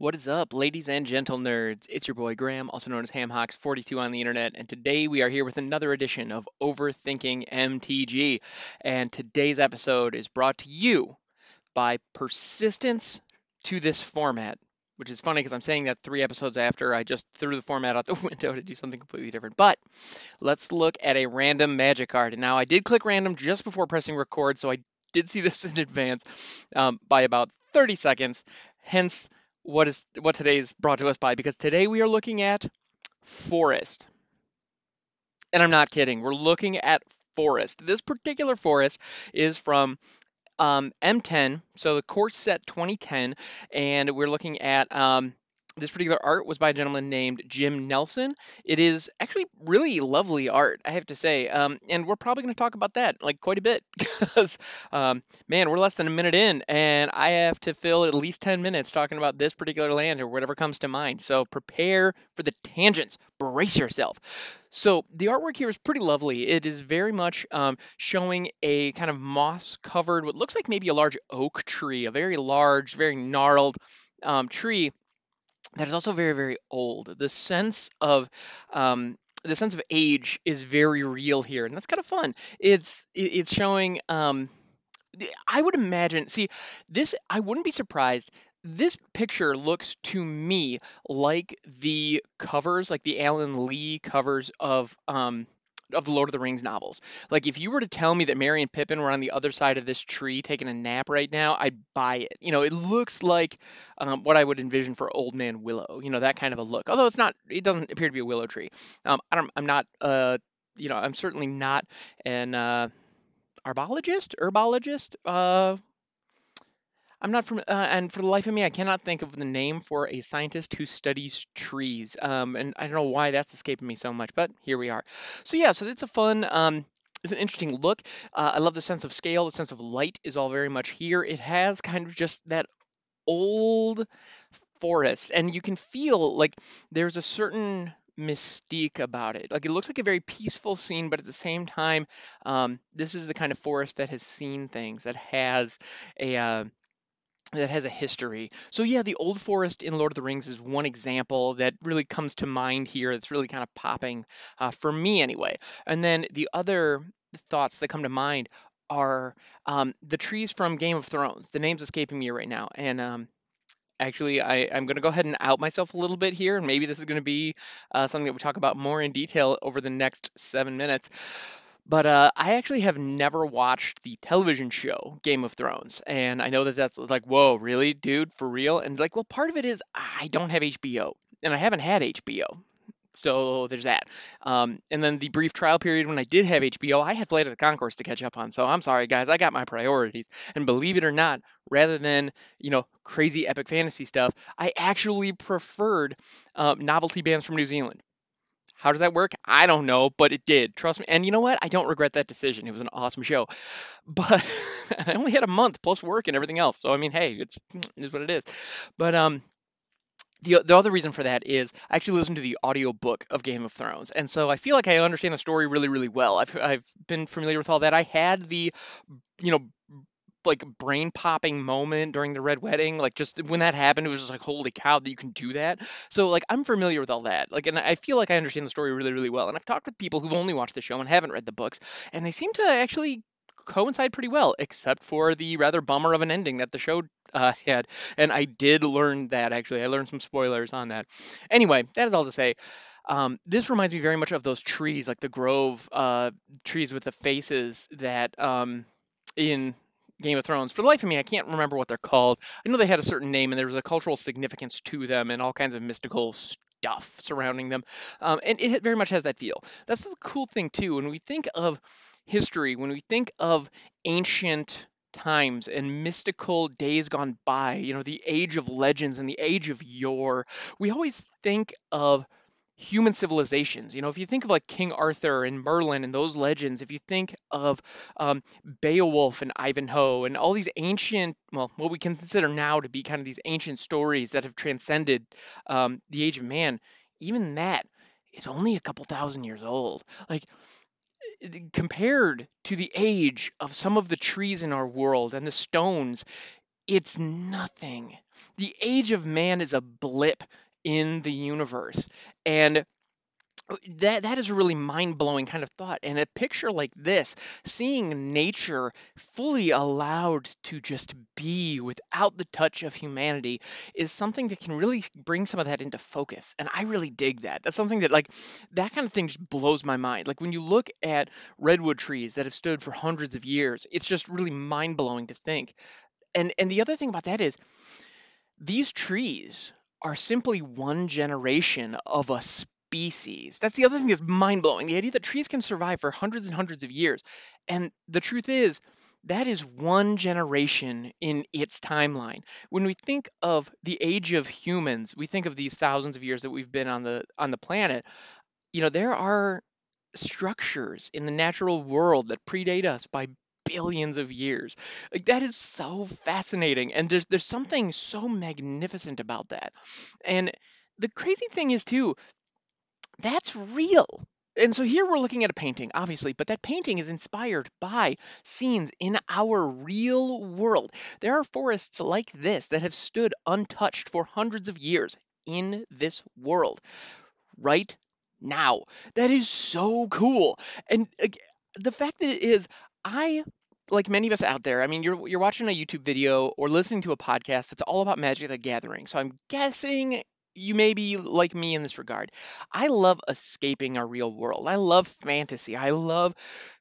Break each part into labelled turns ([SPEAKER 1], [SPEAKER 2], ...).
[SPEAKER 1] What is up, ladies and gentle nerds? It's your boy Graham, also known as HamHawks42 on the internet, and today we are here with another edition of Overthinking MTG. And today's episode is brought to you by persistence to this format, which is funny because I'm saying that three episodes after I just threw the format out the window to do something completely different. But let's look at a random magic card. And now I did click random just before pressing record, so I did see this in advance um, by about 30 seconds. Hence, what is what today is brought to us by because today we are looking at forest. And I'm not kidding. We're looking at forest. This particular forest is from um, M10, so the core set 2010, and we're looking at um, this particular art was by a gentleman named Jim Nelson. It is actually really lovely art, I have to say. Um, and we're probably going to talk about that like quite a bit because, um, man, we're less than a minute in, and I have to fill at least 10 minutes talking about this particular land or whatever comes to mind. So prepare for the tangents, brace yourself. So the artwork here is pretty lovely. It is very much um, showing a kind of moss covered, what looks like maybe a large oak tree, a very large, very gnarled um, tree that is also very very old. The sense of um, the sense of age is very real here and that's kind of fun. It's it's showing um, i would imagine see this i wouldn't be surprised. This picture looks to me like the covers like the alan lee covers of um, of the Lord of the Rings novels. Like if you were to tell me that Merry and Pippin were on the other side of this tree taking a nap right now, I'd buy it. You know, it looks like um, what I would envision for Old Man Willow. You know, that kind of a look. Although it's not, it doesn't appear to be a willow tree. Um, I don't, I'm not, uh, you know, I'm certainly not an uh, arbologist, herbologist. Uh, I'm not from, uh, and for the life of me, I cannot think of the name for a scientist who studies trees. Um, and I don't know why that's escaping me so much, but here we are. So yeah, so it's a fun, um, it's an interesting look. Uh, I love the sense of scale, the sense of light is all very much here. It has kind of just that old forest, and you can feel like there's a certain mystique about it. Like it looks like a very peaceful scene, but at the same time, um, this is the kind of forest that has seen things, that has a uh, that has a history. So yeah, the Old Forest in Lord of the Rings is one example that really comes to mind here. That's really kind of popping uh, for me anyway. And then the other thoughts that come to mind are um, the trees from Game of Thrones. The name's escaping me right now, and um, actually I, I'm going to go ahead and out myself a little bit here, and maybe this is going to be uh, something that we talk about more in detail over the next seven minutes. But uh, I actually have never watched the television show Game of Thrones, and I know that that's like, whoa, really, dude, for real? And like, well, part of it is I don't have HBO, and I haven't had HBO, so there's that. Um, and then the brief trial period when I did have HBO, I had Flight of the Conchords to catch up on. So I'm sorry, guys, I got my priorities. And believe it or not, rather than you know crazy epic fantasy stuff, I actually preferred um, novelty bands from New Zealand. How does that work? I don't know, but it did. Trust me. And you know what? I don't regret that decision. It was an awesome show. But I only had a month plus work and everything else. So I mean, hey, it's is what it is. But um the, the other reason for that is I actually listened to the audiobook of Game of Thrones. And so I feel like I understand the story really, really well. I've, I've been familiar with all that. I had the, you know, like brain popping moment during the red wedding like just when that happened it was just like holy cow that you can do that? So like i'm familiar with all that like and i feel like i understand the story really really well and i've talked with people who've only watched the show and haven't read the books and they seem to actually coincide pretty well except for the rather bummer of an ending that the show uh, had and i did learn that actually i learned some spoilers on that. Anyway that is all to say um, this reminds me very much of those trees, like the grove uh, trees with the faces that um, in Game of Thrones. For the life of me, I can't remember what they're called. I know they had a certain name and there was a cultural significance to them and all kinds of mystical stuff surrounding them. Um, and it very much has that feel. That's the cool thing, too. When we think of history, when we think of ancient times and mystical days gone by, you know, the age of legends and the age of yore, we always think of human civilizations. You know, if you think of like King Arthur and Merlin and those legends, if you think of um, Beowulf and Ivanhoe and all these ancient, well, what we consider now to be kind of these ancient stories that have transcended um, the age of man, even that is only a couple thousand years old. Like, compared to the age of some of the trees in our world and the stones it's nothing. The age of man is a blip in the universe. And uh, that that is a really mind-blowing kind of thought. And a picture like this, seeing nature fully allowed to just be without the touch of humanity, is something that can really bring some of that into focus. And I really dig that. That's something that like that kind of thing just blows my mind. Like when you look at redwood trees that have stood for hundreds of years, it's just really mind-blowing to think. And and the other thing about that is these trees are simply one generation of a species. That's the other thing that's mind blowing. The idea that trees can survive for hundreds and hundreds of years. And the truth is, that is one generation in its timeline. When we think of the age of humans, we think of these thousands of years that we've been on the on the planet. You know, there are structures in the natural world that predate us by billions of years. Like that is so fascinating and there's there's something so magnificent about that. And the crazy thing is too, that's real. And so here we're looking at a painting, obviously, but that painting is inspired by scenes in our real world. There are forests like this that have stood untouched for hundreds of years in this world right now. That is so cool. And like, the fact that it is, I like many of us out there, I mean, you're you're watching a YouTube video or listening to a podcast that's all about Magic the Gathering. So I'm guessing you may be like me in this regard. I love escaping our real world. I love fantasy. I love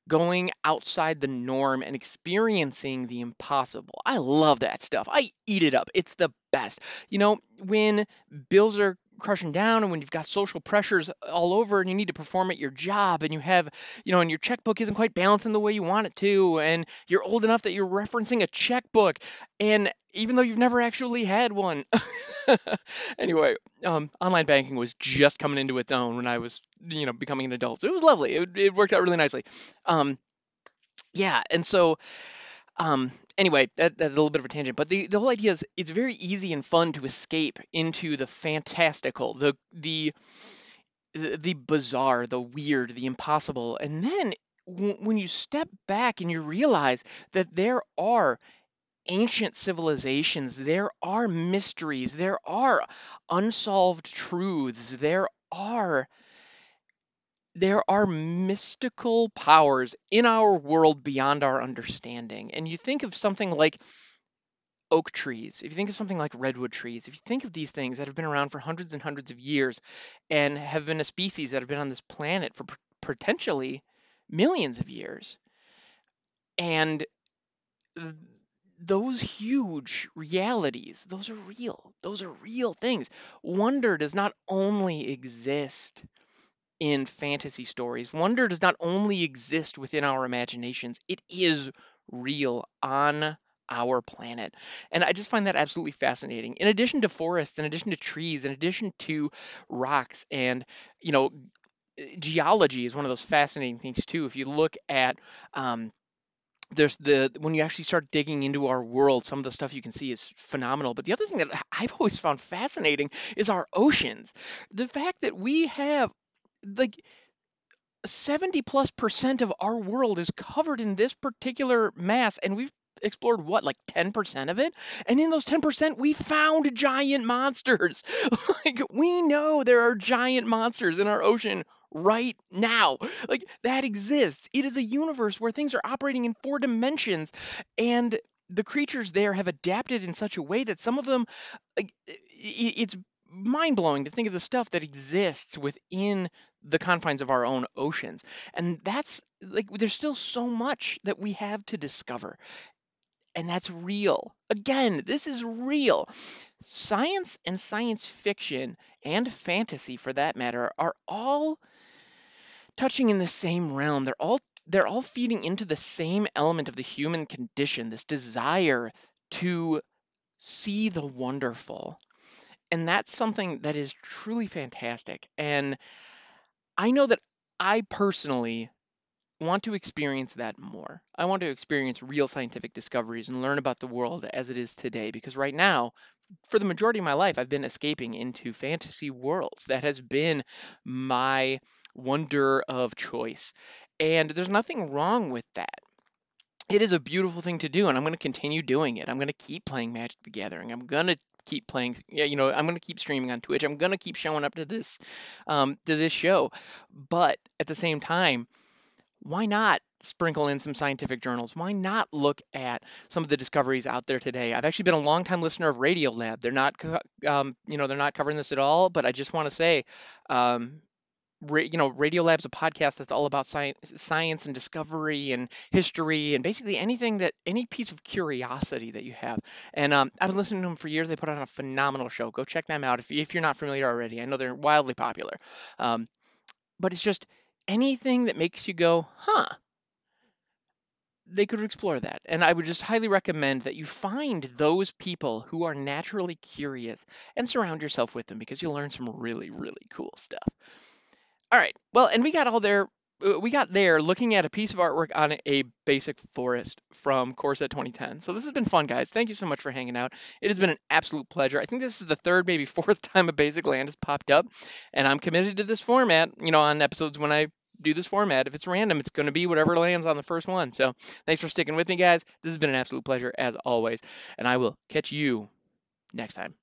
[SPEAKER 1] going outside the norm and experiencing the impossible. I love that stuff. I eat it up. It's the best. You know, when bills are crushing down and when you've got social pressures all over and you need to perform at your job and you have, you know, and your checkbook isn't quite balancing the way you want it to and you're old enough that you're referencing a checkbook and even though you've never actually had one. anyway, um, online banking was just coming into its own when I was, you know, becoming an adult. It was lovely. It, it worked out really nicely. Um, yeah, and so um, anyway, that, that's a little bit of a tangent, but the, the whole idea is it's very easy and fun to escape into the fantastical, the the the bizarre, the weird, the impossible, and then w- when you step back and you realize that there are ancient civilizations, there are mysteries, there are unsolved truths, there are there are mystical powers in our world beyond our understanding. And you think of something like oak trees, if you think of something like redwood trees, if you think of these things that have been around for hundreds and hundreds of years and have been a species that have been on this planet for potentially millions of years, and those huge realities, those are real. Those are real things. Wonder does not only exist in fantasy stories. Wonder does not only exist within our imaginations, it is real on our planet. And I just find that absolutely fascinating. In addition to forests, in addition to trees, in addition to rocks and, you know, geology is one of those fascinating things too. If you look at um, there's the when you actually start digging into our world, some of the stuff you can see is phenomenal. But the other thing that I've always found fascinating is our oceans. The fact that we have like 70 plus percent of our world is covered in this particular mass and we've explored what like 10% of it? And in those 10% we found giant monsters. Like we know there are giant monsters in our ocean right now. Like that exists. It is a universe where things are operating in four dimensions and the creatures there have adapted in such a way that some of them like it's mind blowing to think of the stuff that exists within the confines of our own oceans. And that's like, there's still so much that we have to discover. And that's real. Again, this is real. Science and science fiction and fantasy, for that matter, are all touching in the same realm. They're all they're all feeding into the same element of the human condition, this desire to see the wonderful and that's something that is truly fantastic. And I know that I personally want to experience that more. I want to experience real scientific discoveries and learn about the world as it is today because right now, for the majority of my life, I've been escaping into fantasy worlds. That has been my wonder of choice. And there's nothing wrong with that. it is a beautiful thing to do, and I'm going to continue doing it. I'm going to keep playing Magic the Gathering. I'm going to keep playing yeah you know i'm going to keep streaming on twitch i'm going to keep showing up to this um, to this show but at the same time why not sprinkle in some scientific journals? Why not look at some of the discoveries out there today? I've actually been a long-time listener of Radiolab. They're not, um, you know, they're not covering this at all, but I just want to say, um, you know, Radiolab's a podcast that's all about science, science and discovery and history and basically anything that any piece of curiosity that you have. And um, I've been listening to them for years. They put on a phenomenal show. Go check them out if, if you're not familiar already. I know they're wildly popular. Um, but it's just anything that makes you go, huh? They could explore that. And I would just highly recommend that you find those people who are naturally curious and surround yourself with them because you'll learn some really, really cool stuff. All right. Well, and we got all there. Uh, we got there looking at a piece of artwork on a basic forest from Core Set 2010. So this has been fun, guys. Thank you so much for hanging out. It has been an absolute pleasure. I think this is the third, maybe fourth time a basic land has popped up, and I'm committed to this format. You know, on episodes when I do this format. If it's random, it's going to be whatever lands on the first one. So thanks for sticking with me, guys. This has been an absolute pleasure as always, and I will catch you next time.